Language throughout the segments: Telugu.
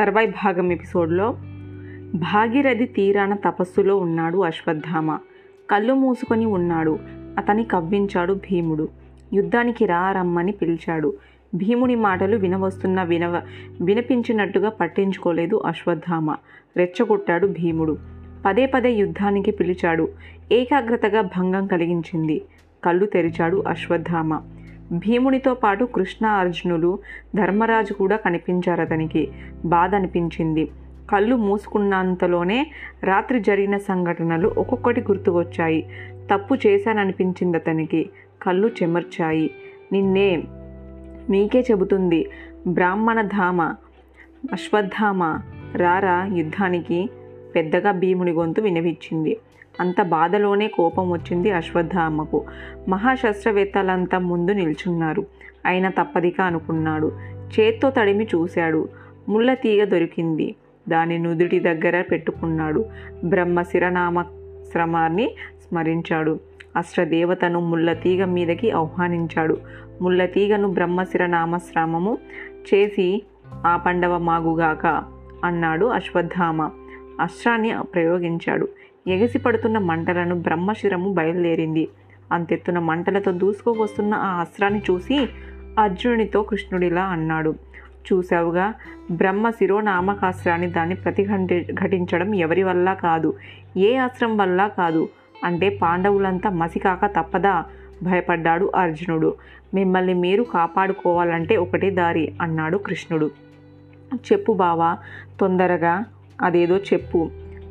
తర్వాయి భాగం ఎపిసోడ్లో భాగీరథి తీరాన తపస్సులో ఉన్నాడు అశ్వత్థామ. కళ్ళు మూసుకొని ఉన్నాడు. అతని కవ్వించాడు భీముడు. యుద్ధానికి రా రమ్మని పిలిచాడు. భీముని మాటలు వినవస్తున్న వినవ వినిపించినట్టుగా పట్టించుకోలేదు అశ్వత్థామ. రెచ్చగొట్టాడు భీముడు. పదే పదే యుద్ధానికి పిలిచాడు. ఏకాగ్రతగా భంగం కలిగించింది. కళ్ళు తెరిచాడు అశ్వత్థామ. భీమునితో పాటు కృష్ణ అర్జునులు ధర్మరాజు కూడా కనిపించారు అతనికి. బాధ అనిపించింది. కళ్ళు మూసుకున్నంతలోనే రాత్రి జరిగిన సంఘటనలు ఒక్కొక్కటి గుర్తుకొచ్చాయి తప్పు చేశాననిపించింది అతనికి. కళ్ళు చెమర్చాయి. నిన్నే నీకే చెబుతుంది. బ్రాహ్మణ ధామ అశ్వత్థామ రారా యుద్ధానికి పెద్దగా భీముని గొంతు వినవిచ్చింది. అంత బాధలోనే కోపం వచ్చింది అశ్వత్థామకు మహాశస్త్రవేత్తలంతా ముందు నిల్చున్నారు. అయినా తప్పదిక అనుకున్నాడు. చేత్తో తడిమి చూశాడు. ముళ్ళ తీగ దొరికింది. దాని నుదుటి దగ్గర పెట్టుకున్నాడు. బ్రహ్మ శిరనామ శ్రమాన్ని స్మరించాడు. అష్టదేవతను ముళ్ళ తీగ మీదకి ఆహ్వానించాడు. ముళ్ళ తీగను బ్రహ్మశిర నామశ్రామము చేసి ఆ పండవ మాగుగాక అన్నాడు అశ్వత్థామ. అస్త్రాన్ని ప్రయోగించాడు. ఎగసిపడుతున్న మంటలను బ్రహ్మశిరము బయలుదేరింది. అంతెత్తున మంటలతో దూసుకోవస్తున్న ఆ అస్త్రాన్ని చూసి అర్జునునితో కృష్ణుడిలా అన్నాడు. చూశావుగా బ్రహ్మ శిరోనామకాస్త్రాన్ని దాన్ని ప్రతిఘటి ఘటించడం ఎవరి వల్ల కాదు ఏ అస్త్రం వల్ల కాదు అంటే పాండవులంతా మసికాక తప్పదా? భయపడ్డాడు అర్జునుడు. మిమ్మల్ని మీరు కాపాడుకోవాలంటే ఒకటే దారి అన్నాడు కృష్ణుడు. చెప్పు బావా తొందరగా అదేదో చెప్పు.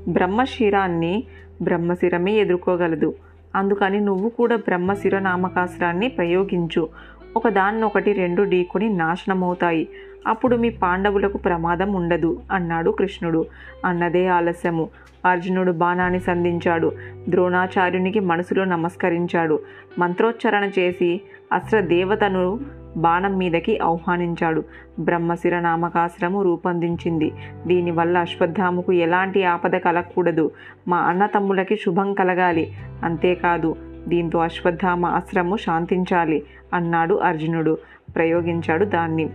బ్రహ్మశిరాన్ని బ్రహ్మశిరమే ఎదుర్కోగలదు. అందుకని నువ్వు కూడా బ్రహ్మశిర నామకాస్త్రాన్ని ప్రయోగించు. ఒకదాన్నొకటి రెండు ఢీకొని నాశనమవుతాయి. అప్పుడు మీ పాండవులకు ప్రమాదం ఉండదు అన్నాడు కృష్ణుడు. అన్నదే ఆలస్యము. అర్జునుడు బాణాన్ని సంధించాడు. ద్రోణాచార్యునికి మనసులో నమస్కరించాడు. మంత్రోచ్చారణ చేసి అస్త్రదేవతను బాణం మీదకి ఆహ్వానించాడు. బ్రహ్మశిర నామకాశ్రము రూపొందించింది. దీనివల్ల అశ్వత్థాముకు ఎలాంటి ఆపద కలగకూడదు. మా అన్న తమ్ములకి శుభం కలగాలి. అంతేకాదు దీంతో అశ్వత్థామ ఆశ్రము శాంతించాలి అన్నాడు అర్జునుడు. ప్రయోగించాడు దాన్ని.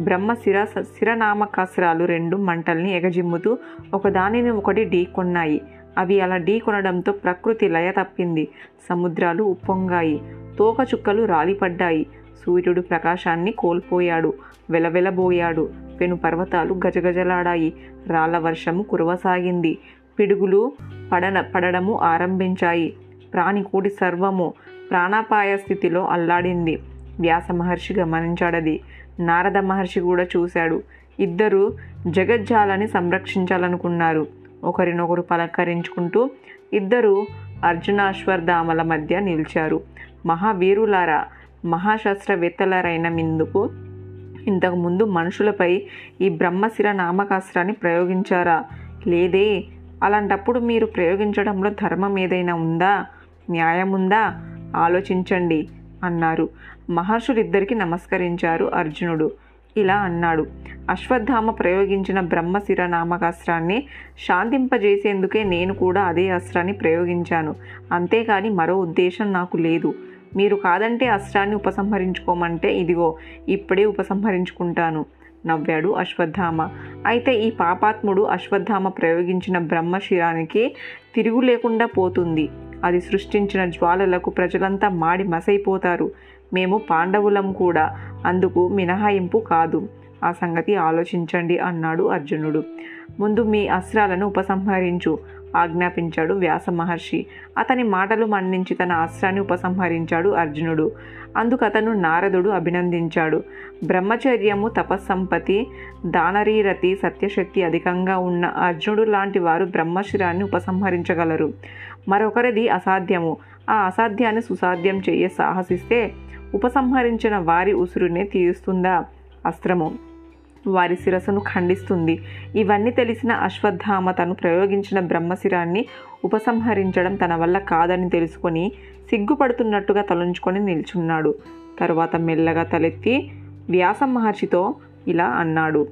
బ్రహ్మ శిర శిరనామకాస్త్రాలు రెండు మంటల్ని ఎగజిమ్ముతూ ఒకదానిని ఒకటి ఢీకొన్నాయి అవి అలా ఢీకొనడంతో ప్రకృతి లయ తప్పింది. సముద్రాలు ఉప్పొంగాయి. తోకచుక్కలు రాలిపడ్డాయి. సూర్యుడు ప్రకాశాన్ని కోల్పోయాడు వెలవెలబోయాడు. పెను పర్వతాలు గజగజలాడాయి. రాళ్ళ వర్షము కురవసాగింది. పిడుగులు పడన పడడము ఆరంభించాయి. ప్రాణికూడి సర్వము ప్రాణాపాయ స్థితిలో అల్లాడింది. వ్యాస మహర్షి గమనించాడది. నారద మహర్షి కూడా చూశాడు. ఇద్దరు జగజ్జాలని సంరక్షించాలనుకున్నారు. ఒకరినొకరు పలకరించుకుంటూ ఇద్దరు అర్జునాశ్వర్ధామల మధ్య నిలిచారు. మహావీరులారా మహాశాస్త్రవేత్తలరైన మిందుకు ఇంతకుముందు మనుషులపై ఈ బ్రహ్మశిర నామకాస్త్రాన్ని ప్రయోగించారా? లేదే అలాంటప్పుడు మీరు ప్రయోగించడంలో ధర్మం ఏదైనా ఉందా? న్యాయం ఉందా ఆలోచించండి అన్నారు. మహర్షులిద్దరికి నమస్కరించారు అర్జునుడు. ఇలా అన్నాడు. అశ్వత్థామ ప్రయోగించిన బ్రహ్మశిర నామకాస్త్రాన్ని శాంతింపజేసేందుకే నేను కూడా అదే అస్త్రాన్ని ప్రయోగించాను. అంతేకాని మరో ఉద్దేశం నాకు లేదు. మీరు కాదంటే అస్త్రాన్ని ఉపసంహరించుకోమంటే ఇదిగో ఇప్పుడే ఉపసంహరించుకుంటాను నవ్వాడు అశ్వత్థామ. అయితే ఈ పాపాత్ముడు అశ్వత్థామ ప్రయోగించిన బ్రహ్మశిరానికి తిరుగు లేకుండా పోతుంది. అది సృష్టించిన జ్వాలలకు ప్రజలంతా మాడి మసైపోతారు. మేము పాండవులం కూడా అందుకు మినహాయింపు కాదు. ఆ సంగతి ఆలోచించండి అన్నాడు అర్జునుడు. ముందు మీ అస్త్రాలను ఉపసంహరించు. ఆజ్ఞాపించాడు వ్యాస మహర్షి. అతని మాటలు మన్నించి తన అస్త్రాన్ని ఉపసంహరించాడు అర్జునుడు. అందుకు అతను నారదుడు అభినందించాడు. బ్రహ్మచర్యము తపస్సంపతి దానరీరతి సత్యశక్తి అధికంగా ఉన్న అర్జునుడు లాంటి వారు బ్రహ్మశిరాన్ని ఉపసంహరించగలరు. మరొకరిది అసాధ్యము. ఆ అసాధ్యాన్ని సుసాధ్యం చేయ సాహసిస్తే ఉపసంహరించిన వారి ఉసురునే తీరుస్తుందా? అస్త్రము. వారి శిరస్సును ఖండిస్తుంది. ఇవన్నీ తెలిసిన అశ్వత్థామ తను ప్రయోగించిన బ్రహ్మశిరాన్ని ఉపసంహరించడం తన వల్ల కాదని తెలుసుకొని సిగ్గుపడుతున్నట్టుగా తలంచుకొని నిల్చున్నాడు. తరువాత మెల్లగా తలెత్తి వ్యాస మహర్షితో ఇలా అన్నాడు.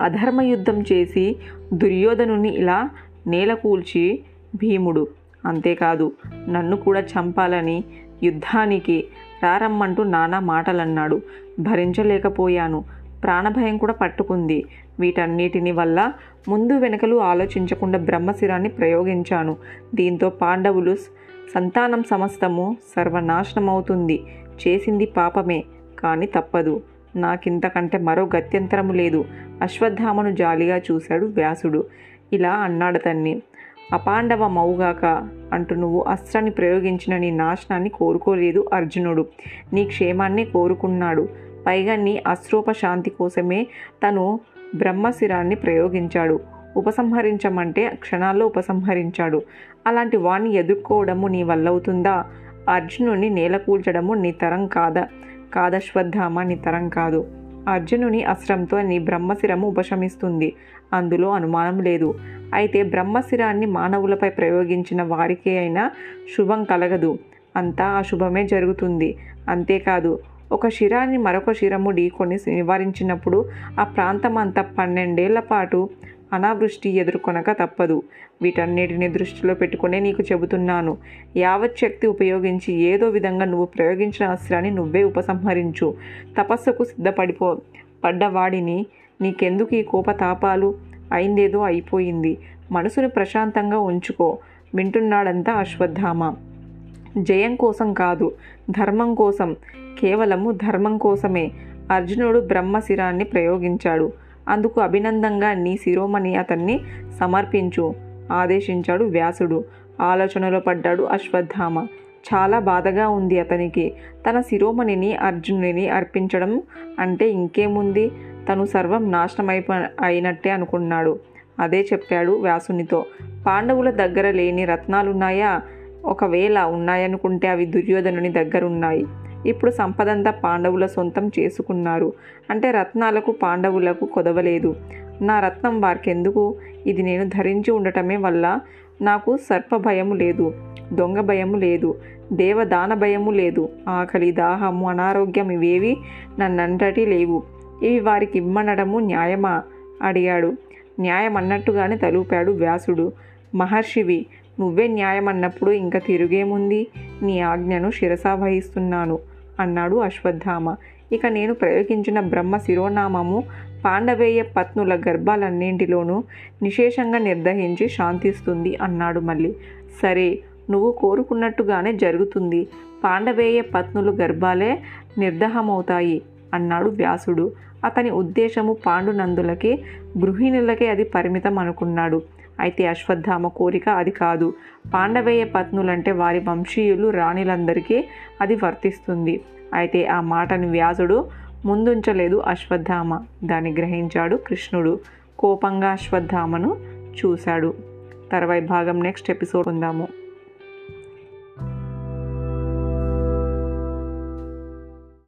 అధర్మ యుద్ధం చేసి దుర్యోధనుని ఇలా నేలకూల్చి భీముడు. అంతేకాదు నన్ను కూడా చంపాలని యుద్ధానికి రారమ్మంటూ నానా మాటలన్నాడు. భరించలేకపోయాను. ప్రాణభయం కూడా పట్టుకుంది. వీటన్నిటిని వల్ల ముందు వెనకలు ఆలోచించకుండా బ్రహ్మశిరాన్ని ప్రయోగించాను. దీంతో పాండవులు సంతానం సమస్తము సర్వనాశనమవుతుంది. చేసింది పాపమే కానీ తప్పదు. నాకింతకంటే మరో గత్యంతరము లేదు. అశ్వత్థామను జాలిగా చూశాడు వ్యాసుడు. ఇలా అన్నాడు తన్ని అపాండవ మౌగాక అంటూ నువ్వు అస్త్రాన్ని ప్రయోగించిన నీ నాశనాన్ని కోరుకోలేదు అర్జునుడు. నీ క్షేమాన్ని కోరుకున్నాడు. పైగా నీ అస్త్రోపశాంతి కోసమే తను బ్రహ్మశిరాన్ని ప్రయోగించాడు. ఉపసంహరించమంటే క్షణాల్లో ఉపసంహరించాడు. అలాంటి వాణ్ణి ఎదుర్కోవడము నీ వల్లవుతుందా? అర్జునుని నేలకూల్చడము నీ తరం కాదా కాదశ్వత్థామ నీ తరం కాదు. అర్జునుని అస్త్రంతో నీ బ్రహ్మశిరము ఉపశమిస్తుంది. అందులో అనుమానం లేదు. అయితే బ్రహ్మశిరాన్ని మానవులపై ప్రయోగించిన వారికే అయినా శుభం కలగదు. అంతా అశుభమే జరుగుతుంది. అంతేకాదు ఒక శిరాన్ని మరొక శిరము ఢీకొని నివారించినప్పుడు ఆ ప్రాంతం అంతా పన్నెండేళ్ళ పాటు అనావృష్టి ఎదుర్కొనక తప్పదు. వీటన్నిటిని దృష్టిలో పెట్టుకునే నీకు చెబుతున్నాను. యావత్ శక్తి ఉపయోగించి ఏదో విధంగా నువ్వు ప్రయోగించిన అస్త్రాన్ని నువ్వే ఉపసంహరించు. తపస్సుకు సిద్ధపడిపో. పడ్డవాడిని నీకెందుకు ఈ కోపతాపాలు? అయిందేదో అయిపోయింది. మనసును ప్రశాంతంగా ఉంచుకో. వింటున్నాడంతా అశ్వత్థామ. జయం కోసం కాదు ధర్మం కోసం. కేవలము ధర్మం కోసమే. అర్జునుడు బ్రహ్మశిరాన్ని ప్రయోగించాడు. అందుకు అభినందంగా నీ శిరోమణి అతన్ని సమర్పించు ఆదేశించాడు వ్యాసుడు. ఆలోచనలో పడ్డాడు అశ్వత్థామ. చాలా బాధగా ఉంది అతనికి. తన శిరోమణిని అర్జునుడిని అర్పించడం అంటే ఇంకేముంది? తను సర్వం నాశనమైపో అయినట్టే అనుకున్నాడు. అదే చెప్పాడు వ్యాసునితో. పాండవుల దగ్గర లేని రత్నాలున్నాయా? ఒకవేళ ఉన్నాయనుకుంటే అవి దుర్యోధనుని దగ్గరున్నాయి. ఇప్పుడు సంపదంతా పాండవుల సొంతం చేసుకున్నారు. అంటే రత్నాలకు పాండవులకు కొదవలేదు. నా రత్నం వారికెందుకు? ఇది నేను ధరించి ఉండటమే వల్ల నాకు సర్ప భయము లేదు దొంగ భయము లేదు దేవదాన భయము లేదు. ఆకలి దాహము అనారోగ్యం ఇవేవి నన్నంతటి లేవు. ఇవి వారికి ఇమ్మనడము న్యాయమా? అడిగాడు. న్యాయం అన్నట్టుగానే తలూపాడు వ్యాసుడు. మహర్షివి నువ్వే న్యాయం అన్నప్పుడు ఇంకా తిరుగేముంది? నీ ఆజ్ఞను శిరసా వహిస్తున్నాను అన్నాడు అశ్వత్థామ. ఇక నేను ప్రయోగించిన బ్రహ్మ శిరోనామము పాండవేయ పత్నుల గర్భాలన్నింటిలోనూ నిశేషంగా నిర్దహించి శాంతిస్తుంది అన్నాడు మళ్ళీ. సరే నువ్వు కోరుకున్నట్టుగానే జరుగుతుంది. పాండవేయ పత్నులు గర్భాలే నిర్దహమవుతాయి అన్నాడు వ్యాసుడు. అతని ఉద్దేశము పాండునందులకి గృహిణులకే అది పరిమితం అనుకున్నాడు అయితే అశ్వత్థామ కోరిక అది కాదు. పాండవేయ పత్నులంటే వారి వంశీయులు రాణిలందరికీ అది వర్తిస్తుంది. అయితే ఆ మాటను వ్యాసుడు ముందుంచలేదు అశ్వత్థామ. దాన్ని గ్రహించాడు కృష్ణుడు. కోపంగా అశ్వత్థామను చూశాడు. తర్వాయి భాగం నెక్స్ట్ ఎపిసోడ్ ఉందాము.